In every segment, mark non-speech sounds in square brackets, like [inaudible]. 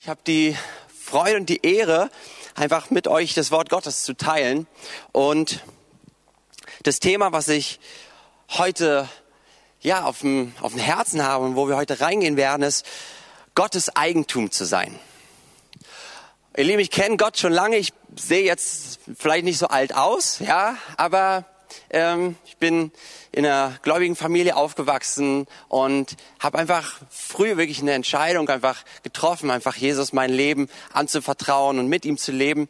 Ich habe die Freude und die Ehre, einfach mit euch das Wort Gottes zu teilen. Und das Thema, was ich heute ja auf dem, auf dem Herzen habe und wo wir heute reingehen werden, ist Gottes Eigentum zu sein. Ihr Lieben, ich kenne Gott schon lange. Ich sehe jetzt vielleicht nicht so alt aus, ja, aber ähm, ich bin in einer gläubigen Familie aufgewachsen und habe einfach früh wirklich eine Entscheidung einfach getroffen, einfach Jesus mein Leben anzuvertrauen und mit ihm zu leben.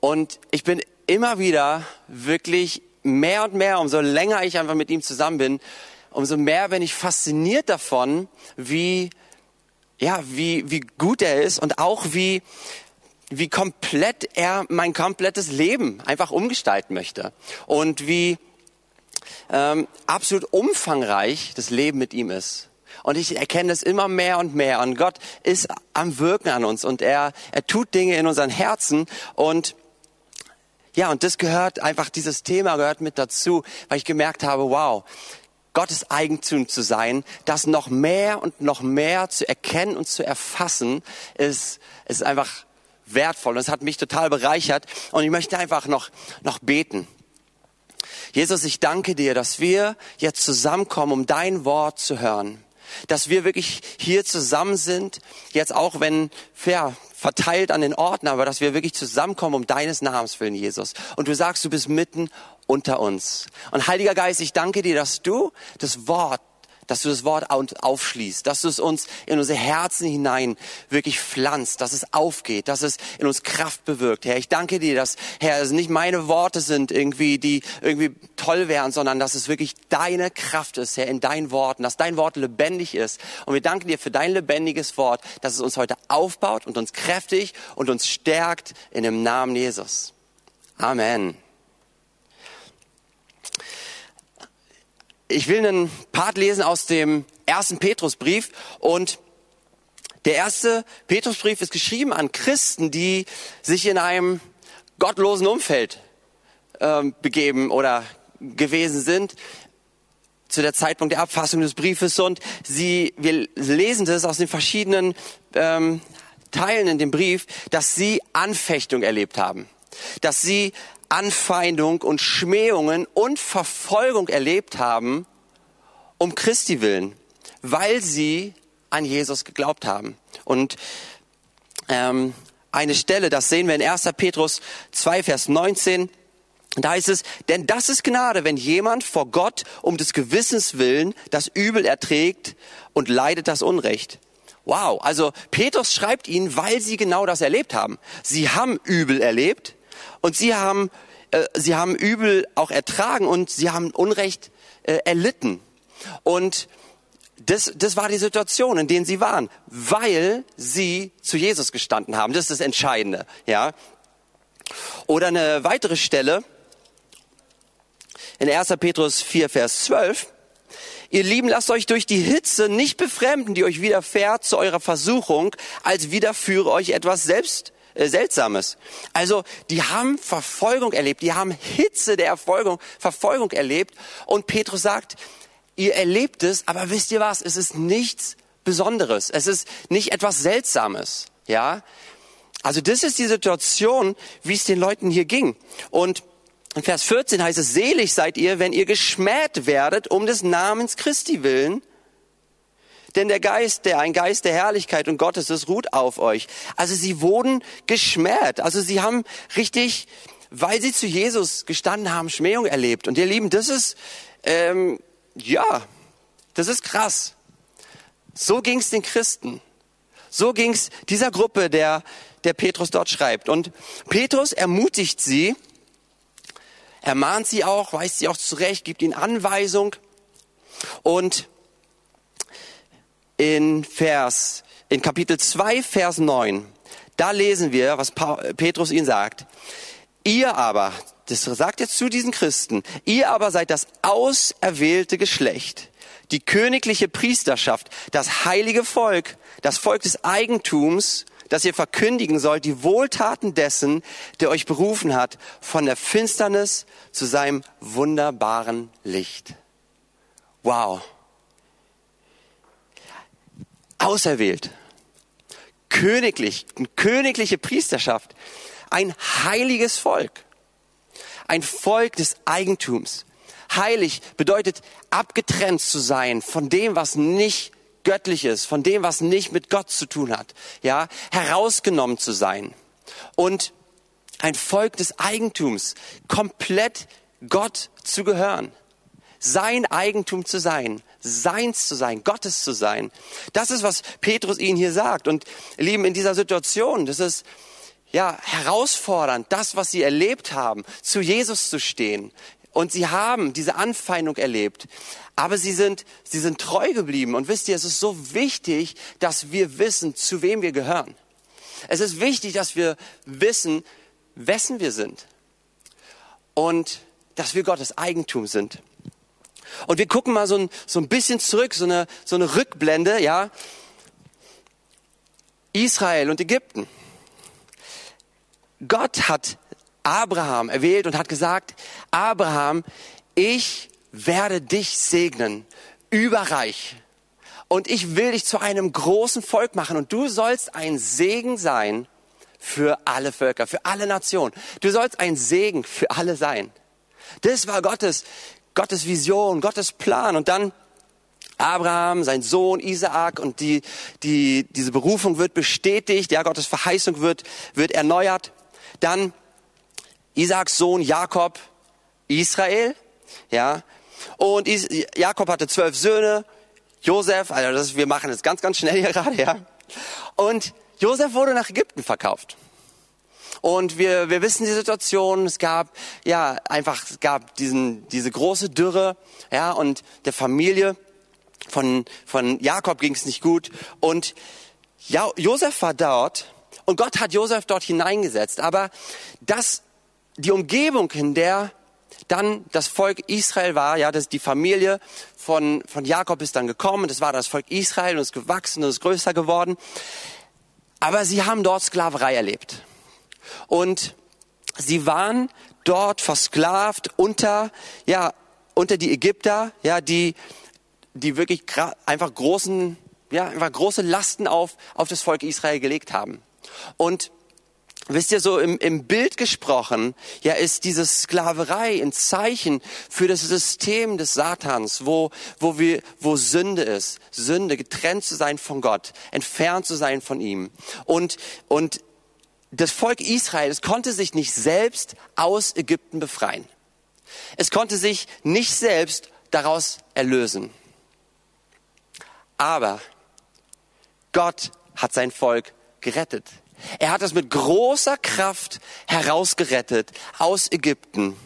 Und ich bin immer wieder wirklich mehr und mehr, umso länger ich einfach mit ihm zusammen bin, umso mehr bin ich fasziniert davon, wie ja, wie, wie gut er ist und auch wie, wie komplett er mein komplettes Leben einfach umgestalten möchte und wie ähm, absolut umfangreich das Leben mit ihm ist. Und ich erkenne es immer mehr und mehr. Und Gott ist am Wirken an uns und er, er tut Dinge in unseren Herzen und ja, und das gehört einfach, dieses Thema gehört mit dazu, weil ich gemerkt habe, wow, Gottes Eigentum zu sein, das noch mehr und noch mehr zu erkennen und zu erfassen, ist, ist einfach wertvoll. Und es hat mich total bereichert. Und ich möchte einfach noch, noch beten. Jesus, ich danke dir, dass wir jetzt zusammenkommen, um dein Wort zu hören. Dass wir wirklich hier zusammen sind, jetzt auch wenn, ja, verteilt an den Orten, aber dass wir wirklich zusammenkommen um deines Namens willen, Jesus. Und du sagst, du bist mitten unter uns. Und Heiliger Geist, ich danke dir, dass du das Wort dass du das Wort aufschließt, dass du es uns in unsere Herzen hinein wirklich pflanzt, dass es aufgeht, dass es in uns Kraft bewirkt. Herr, ich danke dir, dass, Herr, es nicht meine Worte sind irgendwie, die irgendwie toll wären, sondern dass es wirklich deine Kraft ist, Herr, in deinen Worten, dass dein Wort lebendig ist. Und wir danken dir für dein lebendiges Wort, dass es uns heute aufbaut und uns kräftig und uns stärkt in dem Namen Jesus. Amen. Ich will einen Part lesen aus dem ersten Petrusbrief und der erste Petrusbrief ist geschrieben an Christen, die sich in einem gottlosen Umfeld ähm, begeben oder gewesen sind zu der Zeitpunkt der Abfassung des Briefes und sie, wir lesen das aus den verschiedenen ähm, Teilen in dem Brief, dass sie Anfechtung erlebt haben, dass sie Anfeindung und Schmähungen und Verfolgung erlebt haben, um Christi willen, weil sie an Jesus geglaubt haben. Und ähm, eine Stelle, das sehen wir in 1. Petrus 2, Vers 19, da heißt es, denn das ist Gnade, wenn jemand vor Gott um des Gewissens willen das Übel erträgt und leidet das Unrecht. Wow, also Petrus schreibt ihnen, weil sie genau das erlebt haben. Sie haben Übel erlebt und sie haben, äh, sie haben Übel auch ertragen und sie haben Unrecht äh, erlitten. Und das, das war die Situation, in der sie waren, weil sie zu Jesus gestanden haben. Das ist das Entscheidende, ja. Oder eine weitere Stelle in 1. Petrus 4, Vers 12. Ihr Lieben, lasst euch durch die Hitze nicht befremden, die euch widerfährt zu eurer Versuchung, als widerführe euch etwas selbst äh, Seltsames. Also die haben Verfolgung erlebt, die haben Hitze der Erfolgung, Verfolgung erlebt. Und Petrus sagt, ihr erlebt es, aber wisst ihr was? Es ist nichts Besonderes. Es ist nicht etwas Seltsames. Ja? Also das ist die Situation, wie es den Leuten hier ging. Und in Vers 14 heißt es, selig seid ihr, wenn ihr geschmäht werdet um des Namens Christi willen, denn der Geist, der ein Geist der Herrlichkeit und Gottes ist, ruht auf euch. Also sie wurden geschmäht. Also sie haben richtig, weil sie zu Jesus gestanden haben, Schmähung erlebt. Und ihr Lieben, das ist, ähm, ja, das ist krass. So ging's den Christen. So ging's dieser Gruppe, der, der Petrus dort schreibt. Und Petrus ermutigt sie, ermahnt sie auch, weist sie auch zurecht, gibt ihnen Anweisung. Und in Vers, in Kapitel 2, Vers 9, da lesen wir, was Petrus ihnen sagt. Ihr aber, das sagt jetzt zu diesen Christen, ihr aber seid das auserwählte Geschlecht, die königliche Priesterschaft, das heilige Volk, das Volk des Eigentums, das ihr verkündigen sollt, die Wohltaten dessen, der euch berufen hat, von der Finsternis zu seinem wunderbaren Licht. Wow. Auserwählt. königlich, eine königliche Priesterschaft, ein heiliges Volk, ein Volk des Eigentums. Heilig bedeutet abgetrennt zu sein von dem, was nicht göttlich ist, von dem, was nicht mit Gott zu tun hat. Ja, herausgenommen zu sein. Und ein Volk des Eigentums, komplett Gott zu gehören. Sein Eigentum zu sein, seins zu sein, Gottes zu sein. Das ist, was Petrus ihnen hier sagt. Und Lieben, in dieser Situation, das ist, ja, herausfordernd, das, was sie erlebt haben, zu Jesus zu stehen. Und sie haben diese Anfeindung erlebt. Aber sie sind, sie sind treu geblieben. Und wisst ihr, es ist so wichtig, dass wir wissen, zu wem wir gehören. Es ist wichtig, dass wir wissen, wessen wir sind. Und dass wir Gottes Eigentum sind. Und wir gucken mal so ein, so ein bisschen zurück, so eine, so eine Rückblende, ja. Israel und Ägypten. Gott hat Abraham erwählt und hat gesagt, Abraham, ich werde dich segnen, überreich. Und ich will dich zu einem großen Volk machen und du sollst ein Segen sein für alle Völker, für alle Nationen. Du sollst ein Segen für alle sein. Das war Gottes, Gottes Vision, Gottes Plan. Und dann Abraham, sein Sohn Isaak und die, die, diese Berufung wird bestätigt, ja, Gottes Verheißung wird, wird erneuert. Dann Isaaks Sohn Jakob, Israel, ja. Und Is Jakob hatte zwölf Söhne, Josef, also das wir machen es ganz, ganz schnell hier [laughs] gerade, ja. Und Josef wurde nach Ägypten verkauft. Und wir, wir wissen die Situation. Es gab, ja, einfach, es gab diesen, diese große Dürre, ja, und der Familie von, von Jakob ging es nicht gut. Und ja, Josef war dort und Gott hat Josef dort hineingesetzt. Aber das, die Umgebung, in der dann das Volk Israel war, ja, das die Familie von, von Jakob ist dann gekommen, das war das Volk Israel und ist gewachsen und ist größer geworden. Aber sie haben dort Sklaverei erlebt. Und sie waren dort versklavt unter, ja, unter die Ägypter, ja, die, die wirklich einfach großen, ja, einfach große Lasten auf, auf das Volk Israel gelegt haben. Und Wisst ihr, so im, im Bild gesprochen, ja, ist diese Sklaverei ein Zeichen für das System des Satans, wo, wo wir, wo Sünde ist. Sünde, getrennt zu sein von Gott, entfernt zu sein von ihm. Und, und das Volk Israel, es konnte sich nicht selbst aus Ägypten befreien. Es konnte sich nicht selbst daraus erlösen. Aber Gott hat sein Volk gerettet. Er hat es mit großer Kraft herausgerettet aus Ägypten,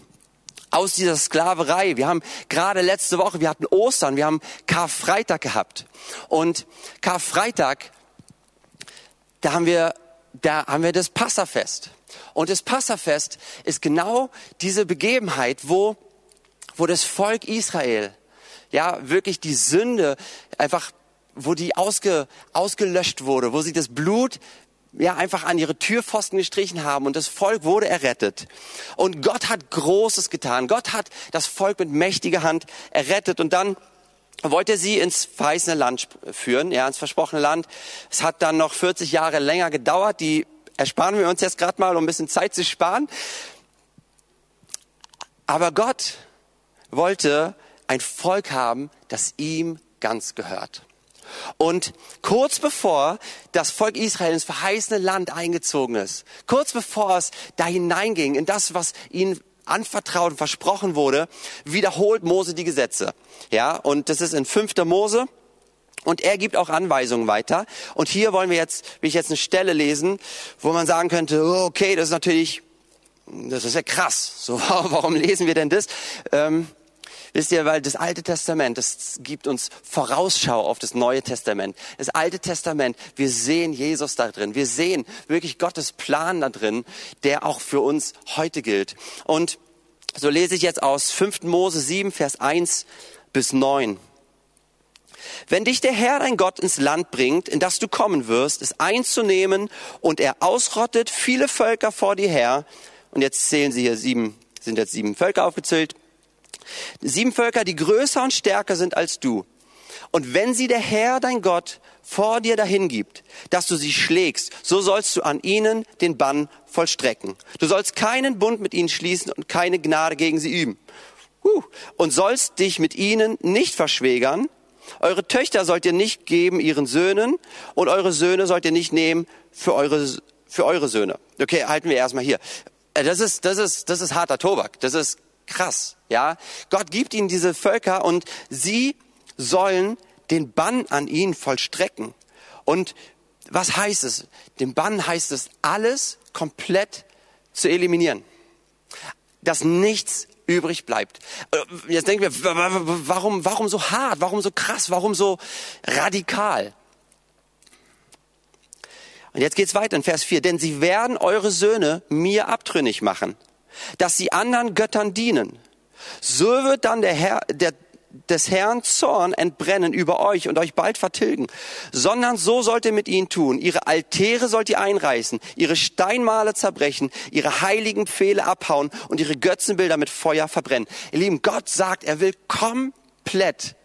aus dieser Sklaverei. Wir haben gerade letzte Woche, wir hatten Ostern, wir haben Karfreitag gehabt. Und Karfreitag, da haben wir, da haben wir das Passafest. Und das Passafest ist genau diese Begebenheit, wo, wo das Volk Israel, ja, wirklich die Sünde einfach wo die ausge, ausgelöscht wurde, wo sie das Blut ja, einfach an ihre Türpfosten gestrichen haben und das Volk wurde errettet. Und Gott hat Großes getan. Gott hat das Volk mit mächtiger Hand errettet und dann wollte sie ins verheißene Land führen, ja, ins versprochene Land. Es hat dann noch 40 Jahre länger gedauert. Die ersparen wir uns jetzt gerade mal, um ein bisschen Zeit zu sparen. Aber Gott wollte ein Volk haben, das ihm ganz gehört. Und kurz bevor das Volk Israel ins verheißene Land eingezogen ist, kurz bevor es da hineinging in das, was ihnen anvertraut und versprochen wurde, wiederholt Mose die Gesetze. Ja, und das ist in 5. Mose. Und er gibt auch Anweisungen weiter. Und hier wollen wir jetzt, will ich jetzt eine Stelle lesen, wo man sagen könnte, oh, okay, das ist natürlich, das ist ja krass. So, [laughs] warum lesen wir denn das? Ähm, Wisst ihr, weil das Alte Testament, das gibt uns Vorausschau auf das Neue Testament. Das Alte Testament, wir sehen Jesus da drin. Wir sehen wirklich Gottes Plan da drin, der auch für uns heute gilt. Und so lese ich jetzt aus 5. Mose 7, Vers 1 bis 9. Wenn dich der Herr dein Gott ins Land bringt, in das du kommen wirst, es einzunehmen und er ausrottet viele Völker vor dir her, und jetzt zählen sie hier sieben, sind jetzt sieben Völker aufgezählt, Sieben Völker, die größer und stärker sind als du. Und wenn sie der Herr, dein Gott, vor dir dahin gibt, dass du sie schlägst, so sollst du an ihnen den Bann vollstrecken. Du sollst keinen Bund mit ihnen schließen und keine Gnade gegen sie üben. Und sollst dich mit ihnen nicht verschwägern. Eure Töchter sollt ihr nicht geben ihren Söhnen und eure Söhne sollt ihr nicht nehmen für eure, für eure Söhne. Okay, halten wir erstmal hier. Äh, das ist, das ist, das ist harter Tobak. Das ist krass, ja. Gott gibt ihnen diese Völker und sie sollen den Bann an ihn vollstrecken. Und was heißt es? Den Bann heißt es, alles komplett zu eliminieren. Dass nichts übrig bleibt. Äh, jetzt denken wir, warum, warum so hart? Warum so krass? Warum so radikal? Und jetzt geht's weiter in Vers 4. Denn sie werden eure Söhne mir abtrünnig machen, dass sie anderen Göttern dienen. So wird dann der Herr, der des Herrn Zorn entbrennen über euch und euch bald vertilgen, sondern so sollt ihr mit ihnen tun. Ihre Altäre sollt ihr einreißen, ihre Steinmale zerbrechen, ihre heiligen Pfähle abhauen und ihre Götzenbilder mit Feuer verbrennen. Ihr Lieben, Gott sagt, er will komplett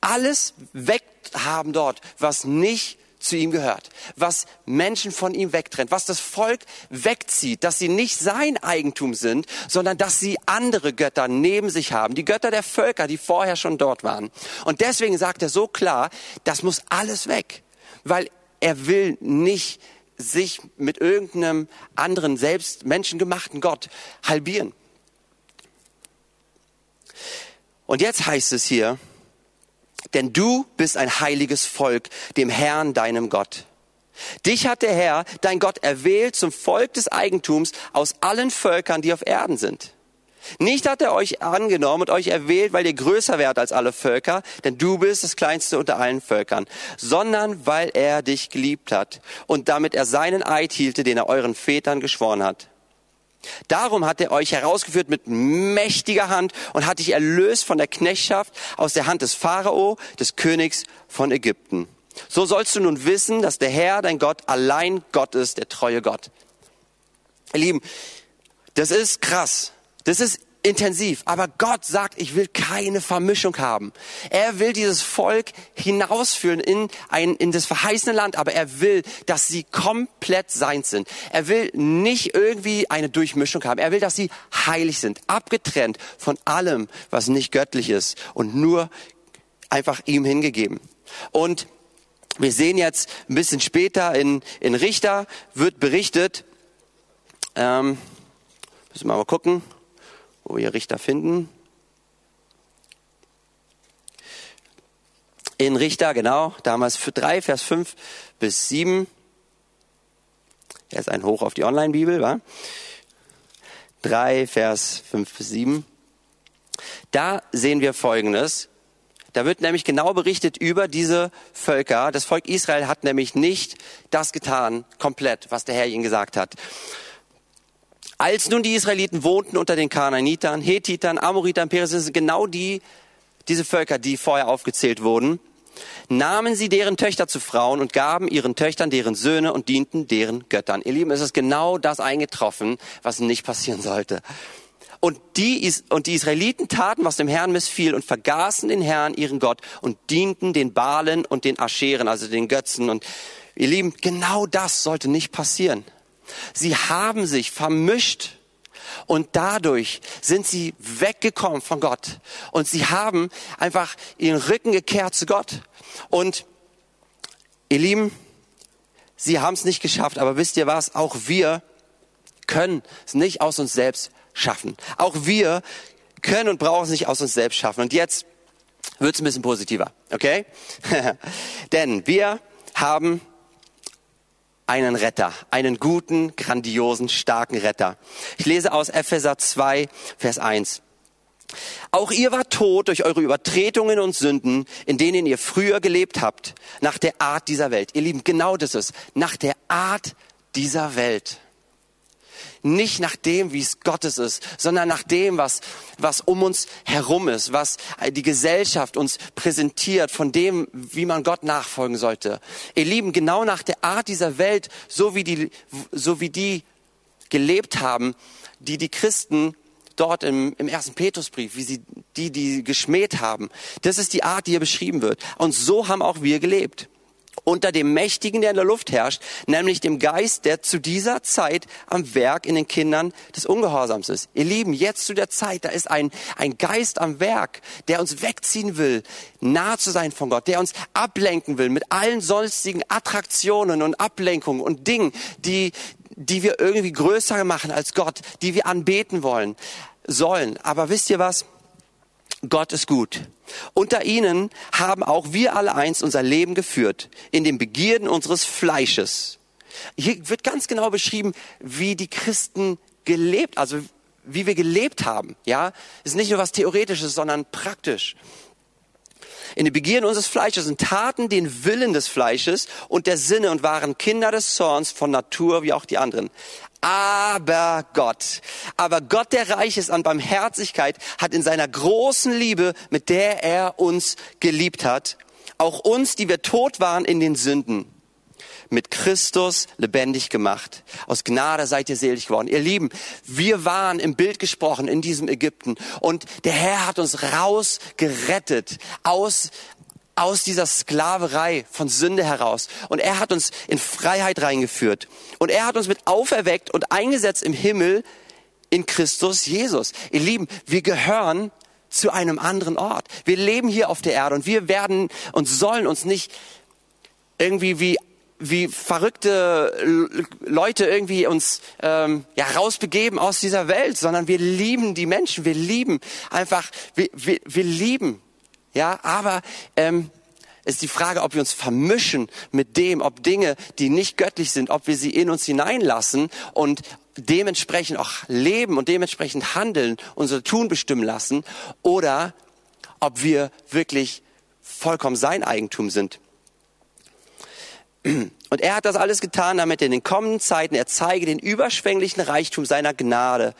alles weghaben dort, was nicht zu ihm gehört, was Menschen von ihm wegtrennt, was das Volk wegzieht, dass sie nicht sein Eigentum sind, sondern dass sie andere Götter neben sich haben, die Götter der Völker, die vorher schon dort waren. Und deswegen sagt er so klar, das muss alles weg, weil er will nicht sich mit irgendeinem anderen selbst menschengemachten Gott halbieren. Und jetzt heißt es hier, denn du bist ein heiliges Volk, dem Herrn, deinem Gott. Dich hat der Herr, dein Gott, erwählt zum Volk des Eigentums aus allen Völkern, die auf Erden sind. Nicht hat er euch angenommen und euch erwählt, weil ihr größer wärt als alle Völker, denn du bist das kleinste unter allen Völkern, sondern weil er dich geliebt hat und damit er seinen Eid hielte, den er euren Vätern geschworen hat. Darum hat er euch herausgeführt mit mächtiger Hand und hat dich erlöst von der Knechtschaft aus der Hand des Pharao, des Königs von Ägypten. So sollst du nun wissen, dass der Herr, dein Gott, allein Gott ist, der treue Gott. Ihr Lieben, das ist krass. Das ist intensiv. Aber Gott sagt, ich will keine Vermischung haben. Er will dieses Volk hinausführen in ein, in das verheißene Land, aber er will, dass sie komplett seins sind. Er will nicht irgendwie eine Durchmischung haben. Er will, dass sie heilig sind, abgetrennt von allem, was nicht göttlich ist und nur einfach ihm hingegeben. Und wir sehen jetzt ein bisschen später in, in Richter wird berichtet, ähm, müssen wir mal gucken, wo wir Richter finden. In Richter, genau, damals für 3, Vers 5 bis 7. Er ist ein Hoch auf die Online-Bibel, wa? 3, Vers 5 bis 7. Da sehen wir Folgendes. Da wird nämlich genau berichtet über diese Völker. Das Volk Israel hat nämlich nicht das getan, komplett, was der Herr ihnen gesagt hat. Als nun die Israeliten wohnten unter den Kanaanitern, Hethitern, Amoritern, Perisitern, genau die, diese Völker, die vorher aufgezählt wurden, nahmen sie deren Töchter zu Frauen und gaben ihren Töchtern deren Söhne und dienten deren Göttern. Ihr Lieben, es ist genau das eingetroffen, was nicht passieren sollte. Und die, und die Israeliten taten, was dem Herrn missfiel und vergaßen den Herrn, ihren Gott, und dienten den Balen und den Ascheren, also den Götzen. Und ihr Lieben, genau das sollte nicht passieren. Sie haben sich vermischt und dadurch sind sie weggekommen von Gott. Und sie haben einfach ihren Rücken gekehrt zu Gott. Und ihr Lieben, sie haben es nicht geschafft, aber wisst ihr was? Auch wir können es nicht aus uns selbst schaffen. Auch wir können und brauchen es nicht aus uns selbst schaffen. Und jetzt wird es ein bisschen positiver, okay? [laughs] Denn wir haben einen Retter, einen guten, grandiosen, starken Retter. Ich lese aus Epheser 2, Vers 1. Auch ihr wart tot durch eure Übertretungen und Sünden, in denen ihr früher gelebt habt, nach der Art dieser Welt. Ihr Lieben, genau das ist, nach der Art dieser Welt nicht nach dem, wie es Gottes ist, sondern nach dem, was, was um uns herum ist, was die Gesellschaft uns präsentiert, von dem, wie man Gott nachfolgen sollte. Ihr Lieben, genau nach der Art dieser Welt, so wie die, so wie die gelebt haben, die die Christen dort im, im ersten Petrusbrief, wie sie die, die geschmäht haben. Das ist die Art, die hier beschrieben wird. Und so haben auch wir gelebt unter dem Mächtigen, der in der Luft herrscht, nämlich dem Geist, der zu dieser Zeit am Werk in den Kindern des Ungehorsams ist. Ihr Lieben, jetzt zu der Zeit, da ist ein, ein Geist am Werk, der uns wegziehen will, nah zu sein von Gott, der uns ablenken will mit allen sonstigen Attraktionen und Ablenkungen und Dingen, die, die wir irgendwie größer machen als Gott, die wir anbeten wollen, sollen. Aber wisst ihr was? Gott ist gut. Unter ihnen haben auch wir alle eins unser Leben geführt, in den Begierden unseres Fleisches. Hier wird ganz genau beschrieben, wie die Christen gelebt, also wie wir gelebt haben. Ja, ist nicht nur was Theoretisches, sondern praktisch. In den Begierden unseres Fleisches und taten den Willen des Fleisches und der Sinne und waren Kinder des Zorns von Natur wie auch die anderen. Aber Gott, aber Gott, der reich ist an Barmherzigkeit, hat in seiner großen Liebe, mit der er uns geliebt hat, auch uns, die wir tot waren in den Sünden, mit Christus lebendig gemacht. Aus Gnade seid ihr selig geworden. Ihr Lieben, wir waren im Bild gesprochen in diesem Ägypten und der Herr hat uns rausgerettet aus aus dieser Sklaverei von Sünde heraus. Und er hat uns in Freiheit reingeführt. Und er hat uns mit auferweckt und eingesetzt im Himmel in Christus Jesus. Ihr Lieben, wir gehören zu einem anderen Ort. Wir leben hier auf der Erde und wir werden und sollen uns nicht irgendwie wie wie verrückte Leute irgendwie uns ähm, ja rausbegeben aus dieser Welt, sondern wir lieben die Menschen, wir lieben einfach, wir, wir, wir lieben, ja, aber ähm, ist die Frage, ob wir uns vermischen mit dem, ob Dinge, die nicht göttlich sind, ob wir sie in uns hineinlassen und dementsprechend auch leben und dementsprechend handeln, unser Tun bestimmen lassen, oder ob wir wirklich vollkommen sein Eigentum sind. Und er hat das alles getan, damit in den kommenden Zeiten er zeige den überschwänglichen Reichtum seiner Gnade.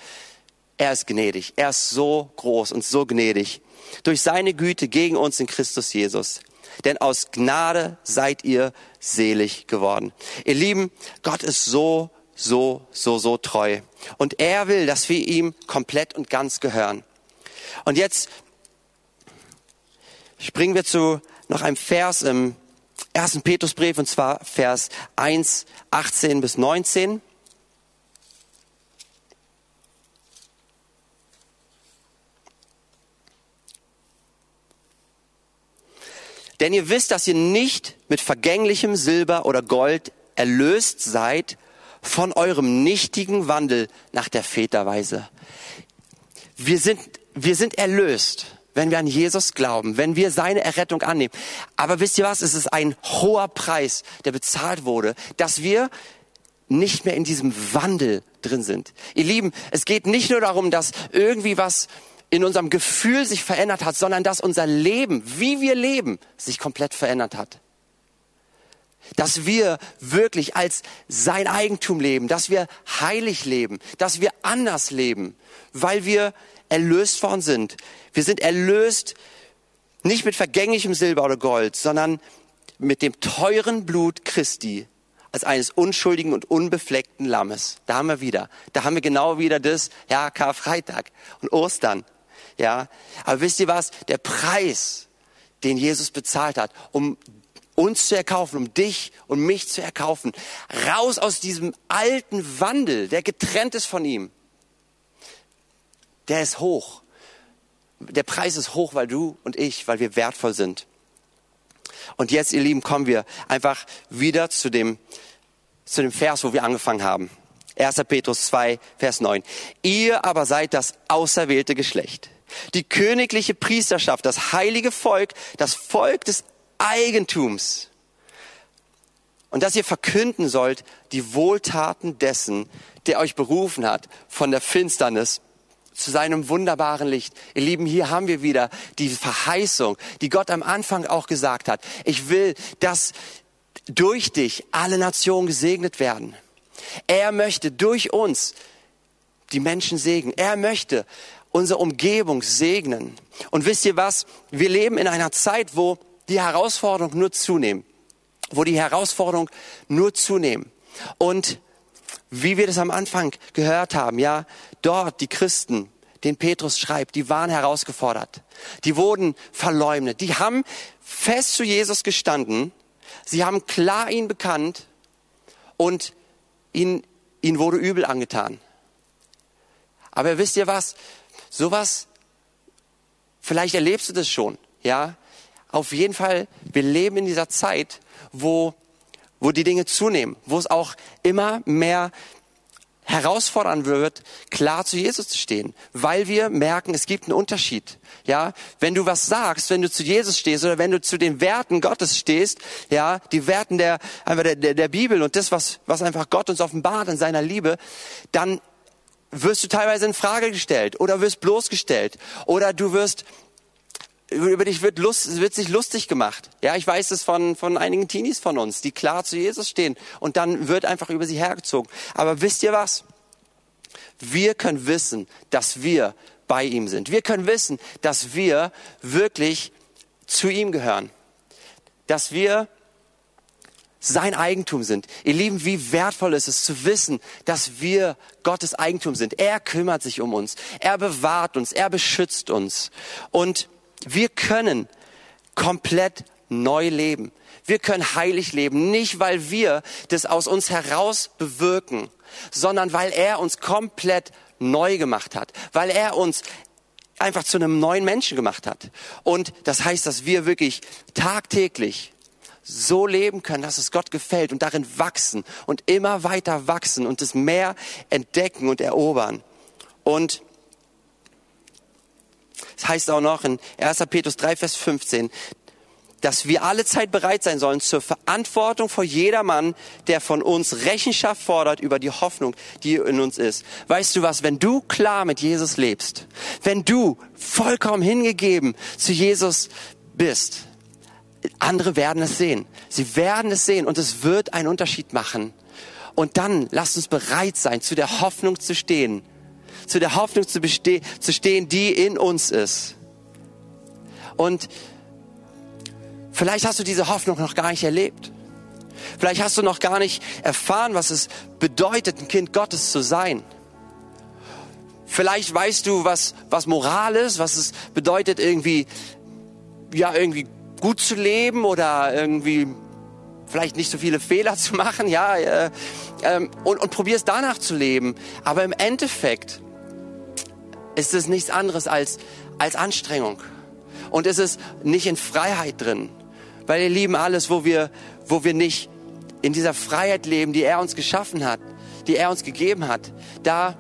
Er ist gnädig. Er ist so groß und so gnädig. Durch seine Güte gegen uns in Christus Jesus. Denn aus Gnade seid ihr selig geworden. Ihr Lieben, Gott ist so, so, so, so treu. Und er will, dass wir ihm komplett und ganz gehören. Und jetzt springen wir zu noch einem Vers im ersten Petrusbrief und zwar Vers 1, 18 bis 19. Denn ihr wisst, dass ihr nicht mit vergänglichem Silber oder Gold erlöst seid von eurem nichtigen Wandel nach der Väterweise. Wir sind, wir sind erlöst wenn wir an Jesus glauben, wenn wir seine Errettung annehmen. Aber wisst ihr was? Es ist ein hoher Preis, der bezahlt wurde, dass wir nicht mehr in diesem Wandel drin sind. Ihr Lieben, es geht nicht nur darum, dass irgendwie was in unserem Gefühl sich verändert hat, sondern dass unser Leben, wie wir leben, sich komplett verändert hat. Dass wir wirklich als sein Eigentum leben, dass wir heilig leben, dass wir anders leben, weil wir erlöst worden sind. Wir sind erlöst nicht mit vergänglichem Silber oder Gold, sondern mit dem teuren Blut Christi als eines unschuldigen und unbefleckten Lammes. Da haben wir wieder. Da haben wir genau wieder das, ja, Karfreitag und Ostern. Ja. Aber wisst ihr was? Der Preis, den Jesus bezahlt hat, um uns zu erkaufen, um dich und mich zu erkaufen, raus aus diesem alten Wandel, der getrennt ist von ihm der ist hoch. Der Preis ist hoch, weil du und ich, weil wir wertvoll sind. Und jetzt, ihr Lieben, kommen wir einfach wieder zu dem, zu dem Vers, wo wir angefangen haben. 1. Petrus 2, Vers 9. Ihr aber seid das auserwählte Geschlecht, die königliche Priesterschaft, das heilige Volk, das Volk des Eigentums. Und dass ihr verkünden sollt die Wohltaten dessen, der euch berufen hat von der Finsternis zu seinem wunderbaren Licht. Ihr Lieben, hier haben wir wieder die Verheißung, die Gott am Anfang auch gesagt hat. Ich will, dass durch dich alle Nationen gesegnet werden. Er möchte durch uns die Menschen segnen. Er möchte unsere Umgebung segnen. Und wisst ihr was? Wir leben in einer Zeit, wo die Herausforderungen nur zunehmen. Wo die Herausforderungen nur zunehmen. Und wie wir das am Anfang gehört haben, ja, dort die Christen, den Petrus schreibt, die waren herausgefordert. Die wurden verleumdet. Die haben fest zu Jesus gestanden. Sie haben klar ihn bekannt und ihn, ihn wurde übel angetan. Aber wisst ihr was? Sowas, vielleicht erlebst du das schon, ja? Auf jeden Fall, wir leben in dieser Zeit, wo, wo die Dinge zunehmen, wo es auch immer mehr herausfordern wird, klar zu Jesus zu stehen, weil wir merken, es gibt einen Unterschied. Ja, wenn du was sagst, wenn du zu Jesus stehst oder wenn du zu den Werten Gottes stehst, ja, die Werten der, einfach der, der, der Bibel und das, was, was einfach Gott uns offenbart in seiner Liebe, dann wirst du teilweise in Frage gestellt oder wirst bloßgestellt oder du wirst über dich wird, Lust, wird sich lustig gemacht. Ja, ich weiß es von, von einigen Teenies von uns, die klar zu Jesus stehen und dann wird einfach über sie hergezogen. Aber wisst ihr was? Wir können wissen, dass wir bei ihm sind. Wir können wissen, dass wir wirklich zu ihm gehören. Dass wir sein Eigentum sind. Ihr Lieben, wie wertvoll ist es zu wissen, dass wir Gottes Eigentum sind. Er kümmert sich um uns. Er bewahrt uns. Er beschützt uns. Und wir können komplett neu leben. Wir können heilig leben, nicht weil wir das aus uns heraus bewirken, sondern weil er uns komplett neu gemacht hat, weil er uns einfach zu einem neuen Menschen gemacht hat. Und das heißt, dass wir wirklich tagtäglich so leben können, dass es Gott gefällt und darin wachsen und immer weiter wachsen und es mehr entdecken und erobern. Und es heißt auch noch in 1. Petrus 3, Vers 15, dass wir alle Zeit bereit sein sollen zur Verantwortung vor jedermann, der von uns Rechenschaft fordert über die Hoffnung, die in uns ist. Weißt du was, wenn du klar mit Jesus lebst, wenn du vollkommen hingegeben zu Jesus bist, andere werden es sehen. Sie werden es sehen und es wird einen Unterschied machen. Und dann lasst uns bereit sein, zu der Hoffnung zu stehen, zu der Hoffnung zu, zu stehen, die in uns ist. Und vielleicht hast du diese Hoffnung noch gar nicht erlebt. Vielleicht hast du noch gar nicht erfahren, was es bedeutet, ein Kind Gottes zu sein. Vielleicht weißt du, was, was Moral ist, was es bedeutet, irgendwie, ja, irgendwie gut zu leben oder irgendwie vielleicht nicht so viele Fehler [laughs] zu machen, ja, äh, ähm, und, und probierst danach zu leben. Aber im Endeffekt ist es nichts anderes als, als Anstrengung. Und es ist nicht in Freiheit drin. Weil ihr lieben alles, wo wir, wo wir nicht in dieser Freiheit leben, die er uns geschaffen hat, die er uns gegeben hat, da,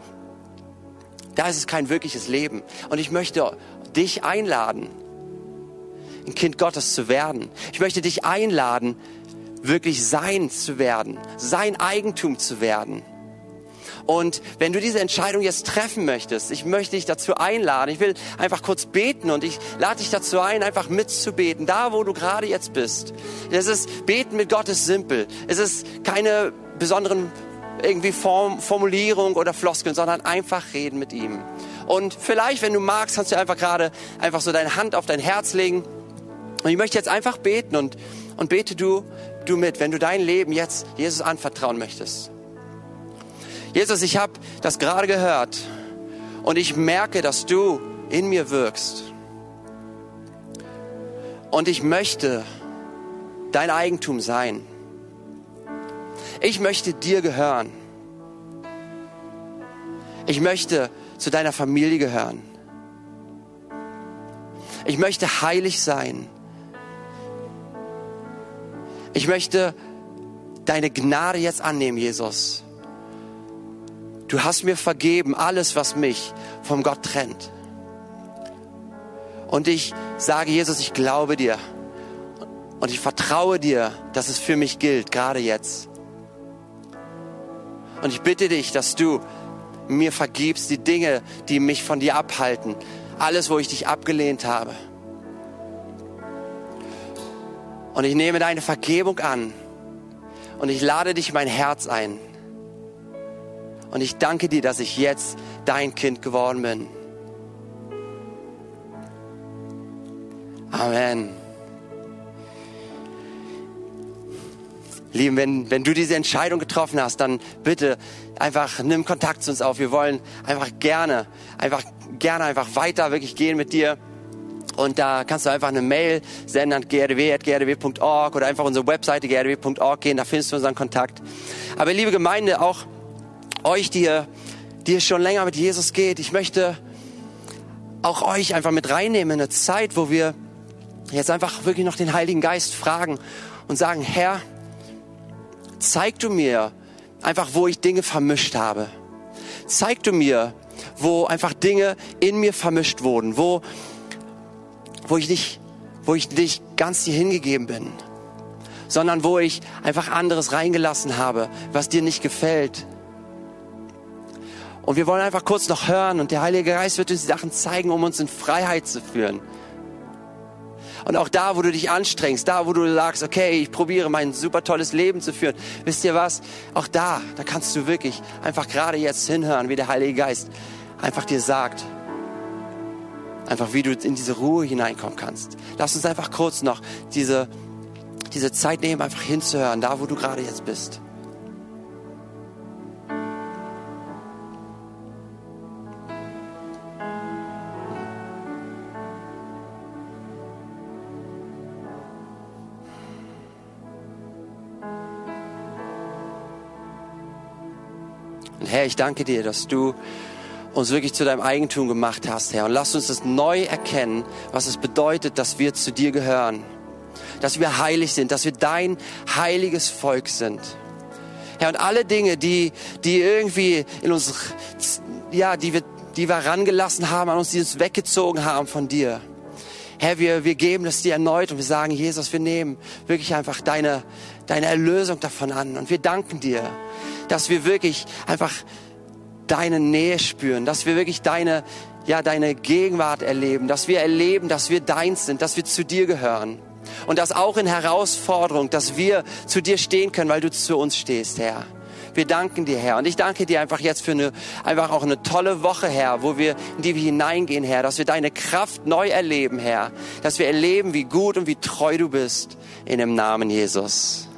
da ist es kein wirkliches Leben. Und ich möchte dich einladen, ein Kind Gottes zu werden. Ich möchte dich einladen, wirklich sein zu werden, sein Eigentum zu werden. Und wenn du diese Entscheidung jetzt treffen möchtest, ich möchte dich dazu einladen. Ich will einfach kurz beten und ich lade dich dazu ein, einfach mitzubeten, da wo du gerade jetzt bist. Es ist Beten mit Gott ist simpel. Es ist keine besonderen irgendwie Form, Formulierung oder Floskeln, sondern einfach reden mit ihm. Und vielleicht, wenn du magst, kannst du einfach gerade einfach so deine Hand auf dein Herz legen. Und ich möchte jetzt einfach beten und, und bete du, du mit, wenn du dein Leben jetzt Jesus anvertrauen möchtest. Jesus, ich habe das gerade gehört und ich merke, dass du in mir wirkst. Und ich möchte dein Eigentum sein. Ich möchte dir gehören. Ich möchte zu deiner Familie gehören. Ich möchte heilig sein. Ich möchte deine Gnade jetzt annehmen, Jesus. Du hast mir vergeben alles, was mich vom Gott trennt. Und ich sage, Jesus, ich glaube dir. Und ich vertraue dir, dass es für mich gilt, gerade jetzt. Und ich bitte dich, dass du mir vergibst die Dinge, die mich von dir abhalten. Alles, wo ich dich abgelehnt habe. Und ich nehme deine Vergebung an. Und ich lade dich in mein Herz ein. Und ich danke dir, dass ich jetzt dein Kind geworden bin. Amen. Lieben, wenn, wenn du diese Entscheidung getroffen hast, dann bitte einfach nimm Kontakt zu uns auf. Wir wollen einfach gerne, einfach gerne einfach weiter wirklich gehen mit dir. Und da kannst du einfach eine Mail senden an grdw.grdw.org oder einfach unsere Webseite grdw.org gehen, da findest du unseren Kontakt. Aber liebe Gemeinde, auch euch, die ihr, die ihr schon länger mit Jesus geht, ich möchte auch euch einfach mit reinnehmen in eine Zeit, wo wir jetzt einfach wirklich noch den Heiligen Geist fragen und sagen, Herr, zeig du mir einfach, wo ich Dinge vermischt habe. Zeig du mir, wo einfach Dinge in mir vermischt wurden, wo, wo ich nicht, wo ich nicht ganz dir hingegeben bin, sondern wo ich einfach anderes reingelassen habe, was dir nicht gefällt. Und wir wollen einfach kurz noch hören und der Heilige Geist wird uns die Sachen zeigen, um uns in Freiheit zu führen. Und auch da, wo du dich anstrengst, da, wo du sagst, okay, ich probiere mein super tolles Leben zu führen, wisst ihr was? Auch da, da kannst du wirklich einfach gerade jetzt hinhören, wie der Heilige Geist einfach dir sagt, einfach wie du in diese Ruhe hineinkommen kannst. Lass uns einfach kurz noch diese, diese Zeit nehmen, einfach hinzuhören, da, wo du gerade jetzt bist. Und Herr, ich danke dir, dass du uns wirklich zu deinem Eigentum gemacht hast, Herr. Und lass uns das neu erkennen, was es bedeutet, dass wir zu dir gehören. Dass wir heilig sind, dass wir dein heiliges Volk sind. Herr, und alle Dinge, die, die irgendwie in uns, ja, die wir, die wir rangelassen haben, an uns, die uns weggezogen haben von dir. Herr, wir, wir geben das dir erneut und wir sagen, Jesus, wir nehmen wirklich einfach deine, deine Erlösung davon an. Und wir danken dir, dass wir wirklich einfach deine Nähe spüren, dass wir wirklich deine, ja, deine Gegenwart erleben, dass wir erleben, dass wir deins sind, dass wir zu dir gehören. Und das auch in Herausforderung, dass wir zu dir stehen können, weil du zu uns stehst, Herr. Wir danken dir, Herr. Und ich danke dir einfach jetzt für eine, einfach auch eine tolle Woche, Herr, wo wir, in die wir hineingehen, Herr, dass wir deine Kraft neu erleben, Herr. Dass wir erleben, wie gut und wie treu du bist. In dem Namen Jesus.